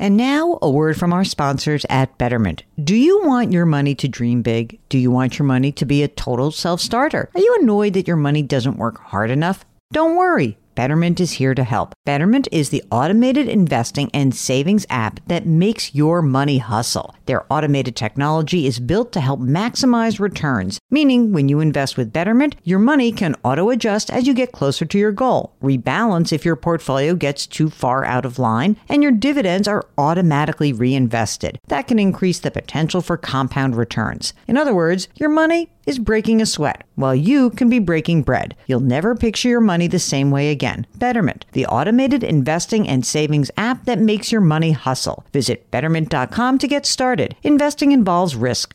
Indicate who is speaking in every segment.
Speaker 1: And now, a word from our sponsors at Betterment. Do you want your money to dream big? Do you want your money to be a total self starter? Are you annoyed that your money doesn't work hard enough? Don't worry. Betterment is here to help. Betterment is the automated investing and savings app that makes your money hustle. Their automated technology is built to help maximize returns, meaning when you invest with Betterment, your money can auto adjust as you get closer to your goal, rebalance if your portfolio gets too far out of line, and your dividends are automatically reinvested. That can increase the potential for compound returns. In other words, your money is breaking a sweat, while you can be breaking bread. You'll never picture your money the same way again. Betterment, the automated investing and savings app that makes your money hustle. Visit betterment.com to get started. Investing involves risk.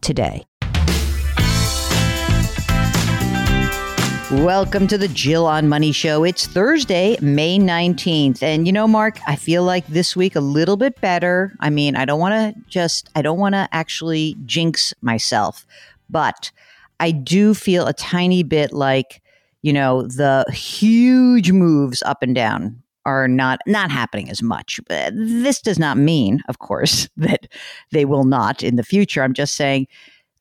Speaker 1: today. Welcome to the Jill on Money Show. It's Thursday, May 19th. And you know, Mark, I feel like this week a little bit better. I mean, I don't want to just, I don't want to actually jinx myself, but I do feel a tiny bit like, you know, the huge moves up and down are not not happening as much. This does not mean, of course, that they will not in the future. I'm just saying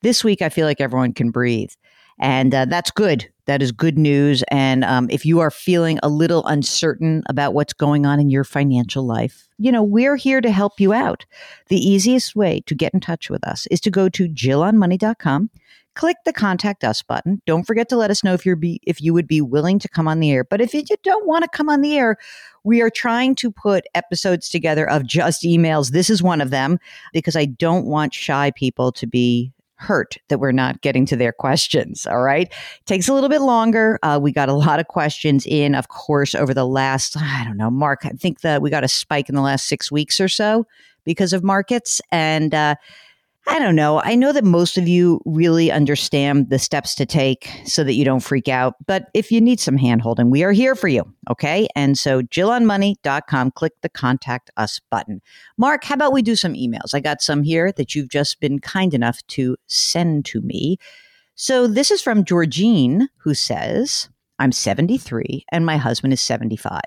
Speaker 1: this week I feel like everyone can breathe. And uh, that's good. That is good news. And um, if you are feeling a little uncertain about what's going on in your financial life, you know, we're here to help you out. The easiest way to get in touch with us is to go to jillonmoney.com, click the contact us button. Don't forget to let us know if you're be, if you would be willing to come on the air. But if you don't want to come on the air, we are trying to put episodes together of just emails. This is one of them because I don't want shy people to be hurt that we're not getting to their questions. All right. Takes a little bit longer. Uh, we got a lot of questions in, of course, over the last, I don't know, Mark, I think that we got a spike in the last six weeks or so because of markets. And, uh, I don't know. I know that most of you really understand the steps to take so that you don't freak out. But if you need some handholding, we are here for you. Okay. And so jillonmoney.com, click the contact us button. Mark, how about we do some emails? I got some here that you've just been kind enough to send to me. So this is from Georgine, who says, I'm 73 and my husband is 75.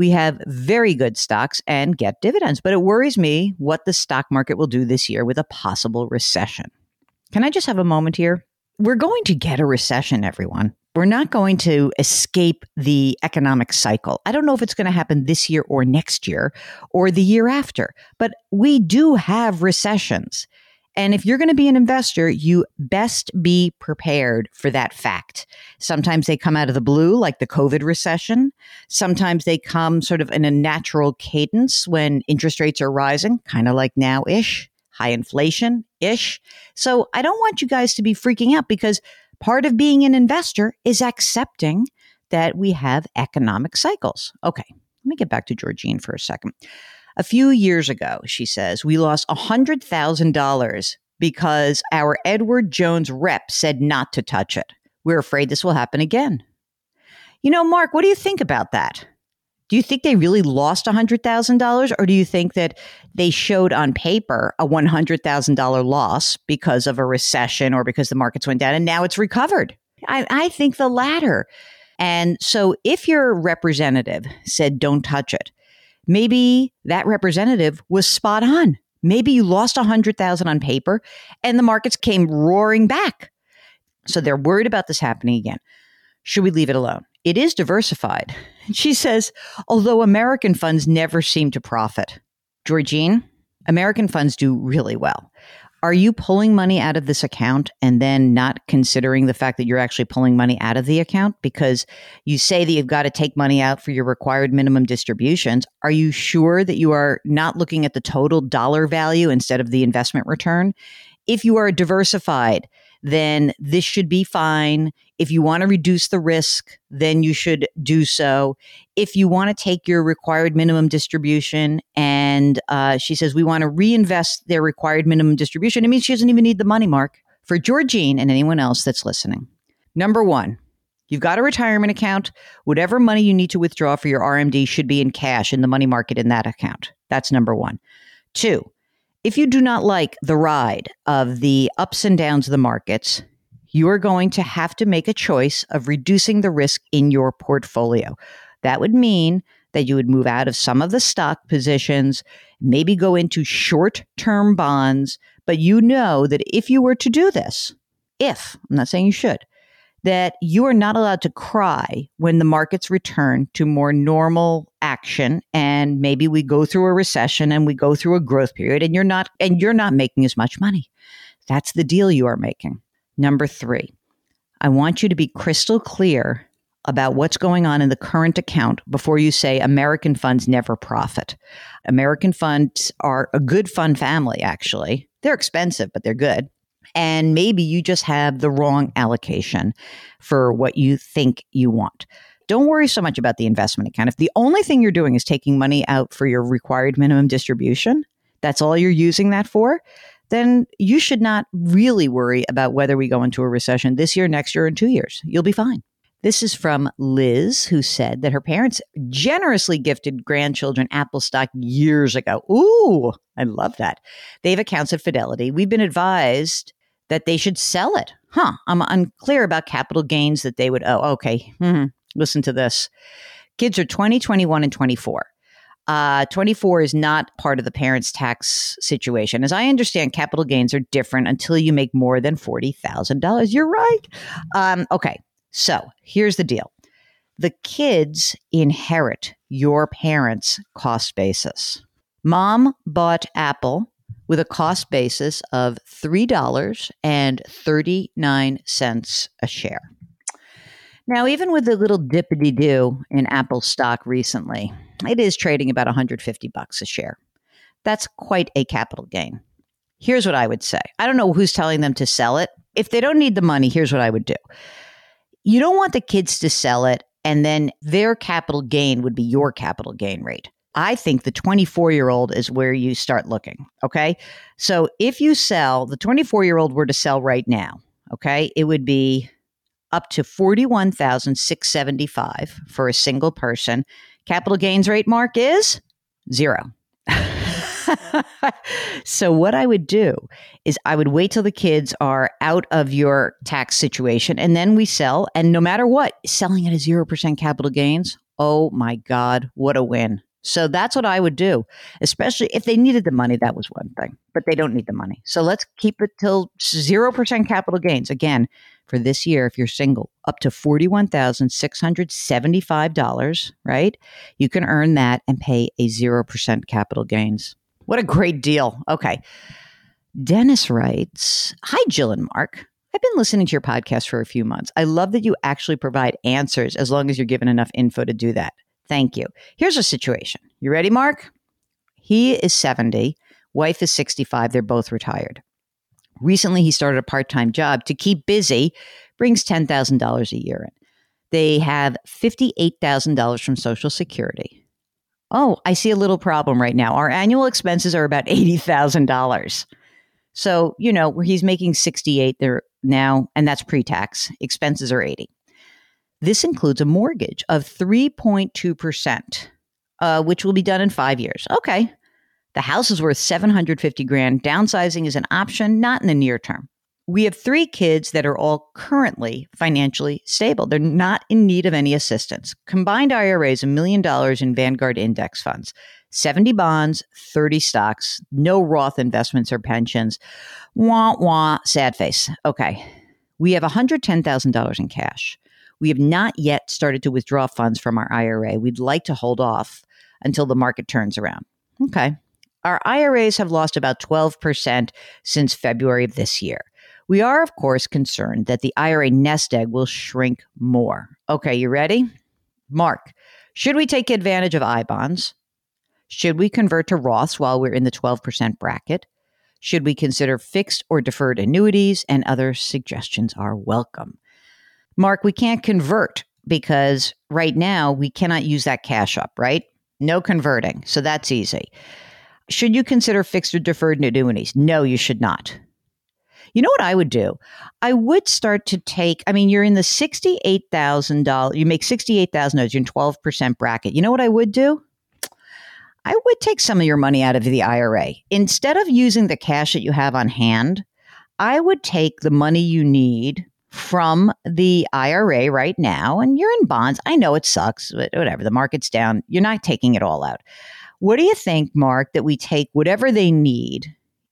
Speaker 1: We have very good stocks and get dividends, but it worries me what the stock market will do this year with a possible recession. Can I just have a moment here? We're going to get a recession, everyone. We're not going to escape the economic cycle. I don't know if it's going to happen this year or next year or the year after, but we do have recessions. And if you're going to be an investor, you best be prepared for that fact. Sometimes they come out of the blue, like the COVID recession. Sometimes they come sort of in a natural cadence when interest rates are rising, kind of like now ish, high inflation ish. So I don't want you guys to be freaking out because part of being an investor is accepting that we have economic cycles. Okay, let me get back to Georgine for a second. A few years ago, she says, we lost $100,000 because our Edward Jones rep said not to touch it. We're afraid this will happen again. You know, Mark, what do you think about that? Do you think they really lost $100,000 or do you think that they showed on paper a $100,000 loss because of a recession or because the markets went down and now it's recovered? I, I think the latter. And so if your representative said, don't touch it, maybe that representative was spot on. Maybe you lost a 100,000 on paper and the markets came roaring back. So they're worried about this happening again. Should we leave it alone? It is diversified. She says, although American funds never seem to profit. Georgine, American funds do really well are you pulling money out of this account and then not considering the fact that you're actually pulling money out of the account? Because you say that you've got to take money out for your required minimum distributions. Are you sure that you are not looking at the total dollar value instead of the investment return? If you are diversified then this should be fine. If you want to reduce the risk, then you should do so. If you want to take your required minimum distribution, and uh, she says we want to reinvest their required minimum distribution, it means she doesn't even need the money, Mark. For Georgine and anyone else that's listening, number one, You've got a retirement account. Whatever money you need to withdraw for your RMD should be in cash in the money market in that account. That's number one. Two, if you do not like the ride of the ups and downs of the markets, you are going to have to make a choice of reducing the risk in your portfolio. That would mean that you would move out of some of the stock positions, maybe go into short term bonds. But you know that if you were to do this, if, I'm not saying you should, that you are not allowed to cry when the markets return to more normal action and maybe we go through a recession and we go through a growth period and you're not and you're not making as much money. That's the deal you are making. Number 3. I want you to be crystal clear about what's going on in the current account before you say American funds never profit. American funds are a good fund family actually. They're expensive, but they're good and maybe you just have the wrong allocation for what you think you want. Don't worry so much about the investment account. If the only thing you're doing is taking money out for your required minimum distribution, that's all you're using that for, then you should not really worry about whether we go into a recession this year, next year, in two years. You'll be fine. This is from Liz, who said that her parents generously gifted grandchildren Apple stock years ago. Ooh, I love that. They have accounts at Fidelity. We've been advised that they should sell it. Huh. I'm unclear about capital gains that they would owe. Okay. Mm-hmm. Listen to this. Kids are 20, 21, and 24. Uh, 24 is not part of the parents' tax situation. As I understand, capital gains are different until you make more than $40,000. You're right. Um, okay. So here's the deal the kids inherit your parents' cost basis. Mom bought Apple with a cost basis of $3.39 a share. Now, even with the little dippity do in Apple stock recently, it is trading about 150 bucks a share. That's quite a capital gain. Here's what I would say. I don't know who's telling them to sell it. If they don't need the money, here's what I would do. You don't want the kids to sell it and then their capital gain would be your capital gain rate. I think the 24 year old is where you start looking. Okay. So if you sell, the 24 year old were to sell right now, okay, it would be up to 41,675 for a single person. Capital gains rate mark is zero. so what I would do is I would wait till the kids are out of your tax situation and then we sell and no matter what, selling at a 0% capital gains, oh my god, what a win. So that's what I would do, especially if they needed the money. That was one thing, but they don't need the money. So let's keep it till 0% capital gains. Again, for this year, if you're single, up to $41,675, right? You can earn that and pay a 0% capital gains. What a great deal. Okay. Dennis writes Hi, Jill and Mark. I've been listening to your podcast for a few months. I love that you actually provide answers as long as you're given enough info to do that. Thank you. Here's a situation. You ready, Mark? He is 70, wife is 65. They're both retired. Recently, he started a part time job to keep busy, brings $10,000 a year in. They have $58,000 from Social Security. Oh, I see a little problem right now. Our annual expenses are about $80,000. So, you know, where he's making 68 there now, and that's pre tax. Expenses are 80. This includes a mortgage of 3.2%, uh, which will be done in five years. Okay. The house is worth 750 grand. Downsizing is an option, not in the near term. We have three kids that are all currently financially stable. They're not in need of any assistance. Combined IRAs, a million dollars in Vanguard index funds, 70 bonds, 30 stocks, no Roth investments or pensions. Wah, wah, sad face. Okay. We have $110,000 in cash. We have not yet started to withdraw funds from our IRA. We'd like to hold off until the market turns around. Okay. Our IRAs have lost about 12% since February of this year. We are, of course, concerned that the IRA nest egg will shrink more. Okay, you ready? Mark, should we take advantage of I bonds? Should we convert to Roths while we're in the 12% bracket? Should we consider fixed or deferred annuities? And other suggestions are welcome. Mark, we can't convert because right now we cannot use that cash up, right? No converting. So that's easy. Should you consider fixed or deferred annuities? No, you should not. You know what I would do? I would start to take, I mean, you're in the $68,000, you make $68,000, you're in 12% bracket. You know what I would do? I would take some of your money out of the IRA. Instead of using the cash that you have on hand, I would take the money you need from the IRA right now, and you're in bonds. I know it sucks, but whatever. The market's down. You're not taking it all out. What do you think, Mark, that we take whatever they need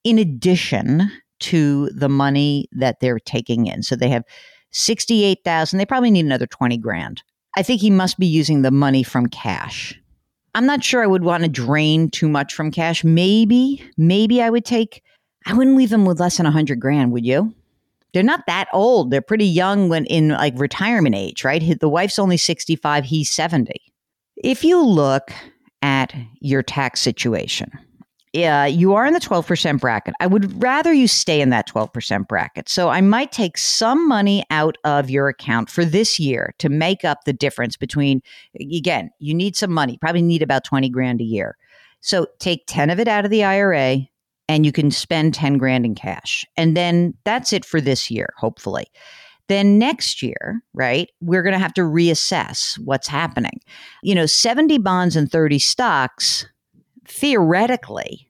Speaker 1: in addition to the money that they're taking in? So they have 68,000. They probably need another 20 grand. I think he must be using the money from cash. I'm not sure I would want to drain too much from cash. Maybe, maybe I would take, I wouldn't leave them with less than 100 grand, would you? They're not that old. They're pretty young when in like retirement age, right? The wife's only 65, he's 70. If you look at your tax situation, yeah, you are in the 12% bracket. I would rather you stay in that 12% bracket. So I might take some money out of your account for this year to make up the difference between, again, you need some money, probably need about 20 grand a year. So take 10 of it out of the IRA and you can spend 10 grand in cash. And then that's it for this year, hopefully. Then next year, right, we're going to have to reassess what's happening. You know, 70 bonds and 30 stocks theoretically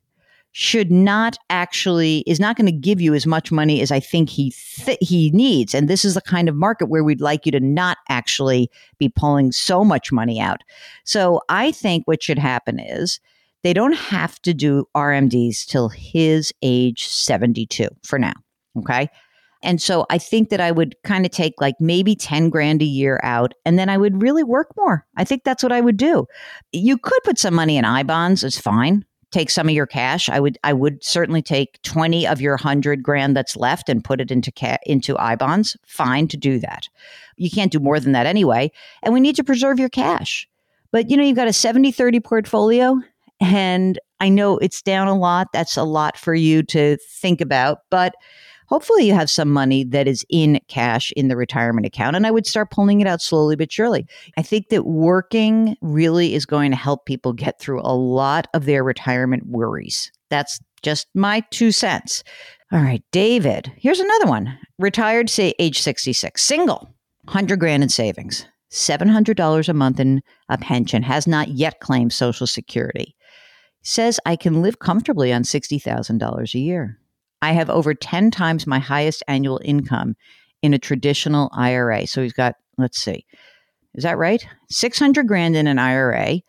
Speaker 1: should not actually is not going to give you as much money as I think he th- he needs and this is the kind of market where we'd like you to not actually be pulling so much money out. So I think what should happen is they don't have to do RMDs till his age 72 for now, okay? And so I think that I would kind of take like maybe 10 grand a year out and then I would really work more. I think that's what I would do. You could put some money in I bonds, it's fine. Take some of your cash. I would I would certainly take 20 of your 100 grand that's left and put it into ca- into I bonds. Fine to do that. You can't do more than that anyway, and we need to preserve your cash. But you know, you've got a 70/30 portfolio and I know it's down a lot. That's a lot for you to think about, but hopefully you have some money that is in cash in the retirement account. And I would start pulling it out slowly but surely. I think that working really is going to help people get through a lot of their retirement worries. That's just my two cents. All right, David, here's another one. Retired, say age 66, single, 100 grand in savings, $700 a month in a pension, has not yet claimed Social Security. Says I can live comfortably on $60,000 a year. I have over 10 times my highest annual income in a traditional IRA. So he's got, let's see, is that right? 600 grand in an IRA,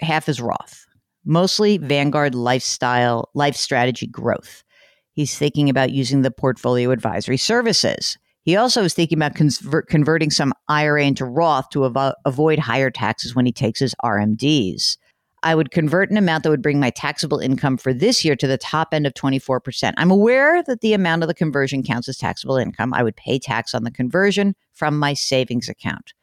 Speaker 1: half is Roth, mostly Vanguard lifestyle, life strategy growth. He's thinking about using the portfolio advisory services. He also is thinking about convert, converting some IRA into Roth to avo- avoid higher taxes when he takes his RMDs. I would convert an amount that would bring my taxable income for this year to the top end of 24%. I'm aware that the amount of the conversion counts as taxable income. I would pay tax on the conversion from my savings account.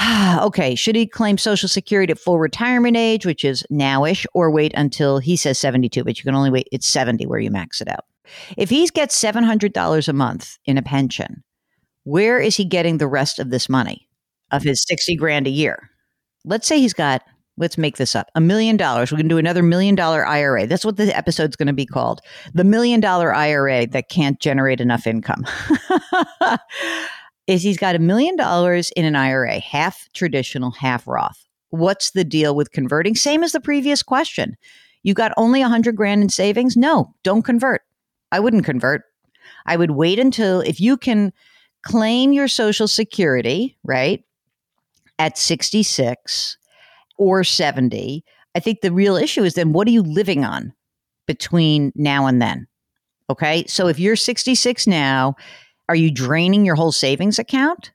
Speaker 1: okay, should he claim Social Security at full retirement age, which is nowish, or wait until he says 72, but you can only wait, it's 70 where you max it out. If he gets $700 a month in a pension, where is he getting the rest of this money of his 60 grand a year? Let's say he's got let's make this up a million dollars. We're going to do another million dollar IRA. That's what the episode's going to be called the million dollar IRA that can't generate enough income. Is he's got a million dollars in an IRA, half traditional, half Roth. What's the deal with converting? Same as the previous question. You got only a hundred grand in savings? No, don't convert. I wouldn't convert. I would wait until if you can claim your social security, right? At 66 or 70. I think the real issue is then what are you living on between now and then? Okay. So if you're 66 now, are you draining your whole savings account?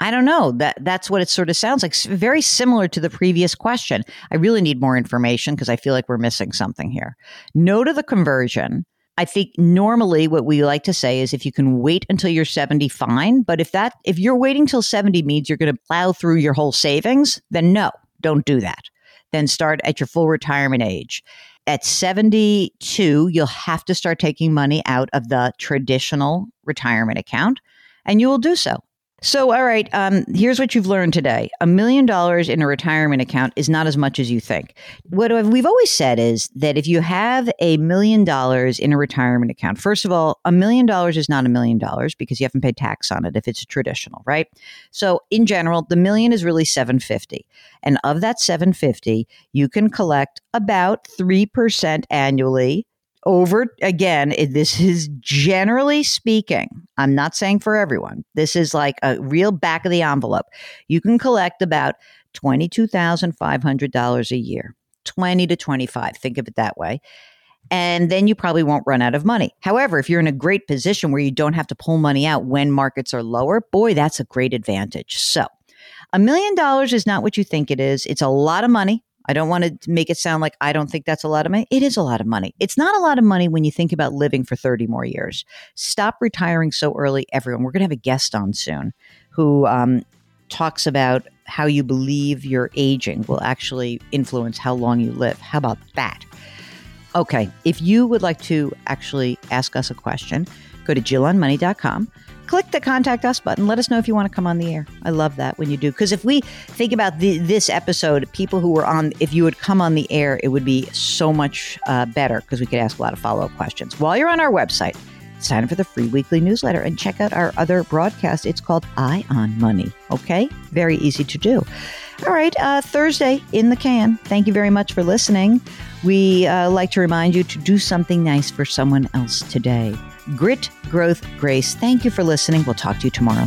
Speaker 1: I don't know. That that's what it sort of sounds like. Very similar to the previous question. I really need more information because I feel like we're missing something here. No to the conversion. I think normally what we like to say is if you can wait until you're 70, fine. But if that if you're waiting till 70 means you're going to plow through your whole savings, then no don't do that. Then start at your full retirement age. At 72, you'll have to start taking money out of the traditional retirement account, and you will do so. So, all right, um, here's what you've learned today. A million dollars in a retirement account is not as much as you think. What we've always said is that if you have a million dollars in a retirement account, first of all, a million dollars is not a million dollars because you haven't paid tax on it if it's traditional, right? So, in general, the million is really 750. And of that 750, you can collect about 3% annually over again this is generally speaking i'm not saying for everyone this is like a real back of the envelope. You can collect about $22500 a year 20 to 25 think of it that way and then you probably won't run out of money. However if you're in a great position where you don't have to pull money out when markets are lower boy that's a great advantage. So a million dollars is not what you think it is. It's a lot of money I don't want to make it sound like I don't think that's a lot of money. It is a lot of money. It's not a lot of money when you think about living for 30 more years. Stop retiring so early, everyone. We're going to have a guest on soon who um, talks about how you believe your aging will actually influence how long you live. How about that? Okay, if you would like to actually ask us a question, go to jillonmoney.com click the contact us button. Let us know if you want to come on the air. I love that when you do. Because if we think about the, this episode, people who were on, if you would come on the air, it would be so much uh, better because we could ask a lot of follow up questions. While you're on our website, sign up for the free weekly newsletter and check out our other broadcast. It's called Eye on Money. Okay? Very easy to do. All right, uh, Thursday in the can. Thank you very much for listening. We uh, like to remind you to do something nice for someone else today. Grit, growth, grace. Thank you for listening. We'll talk to you tomorrow.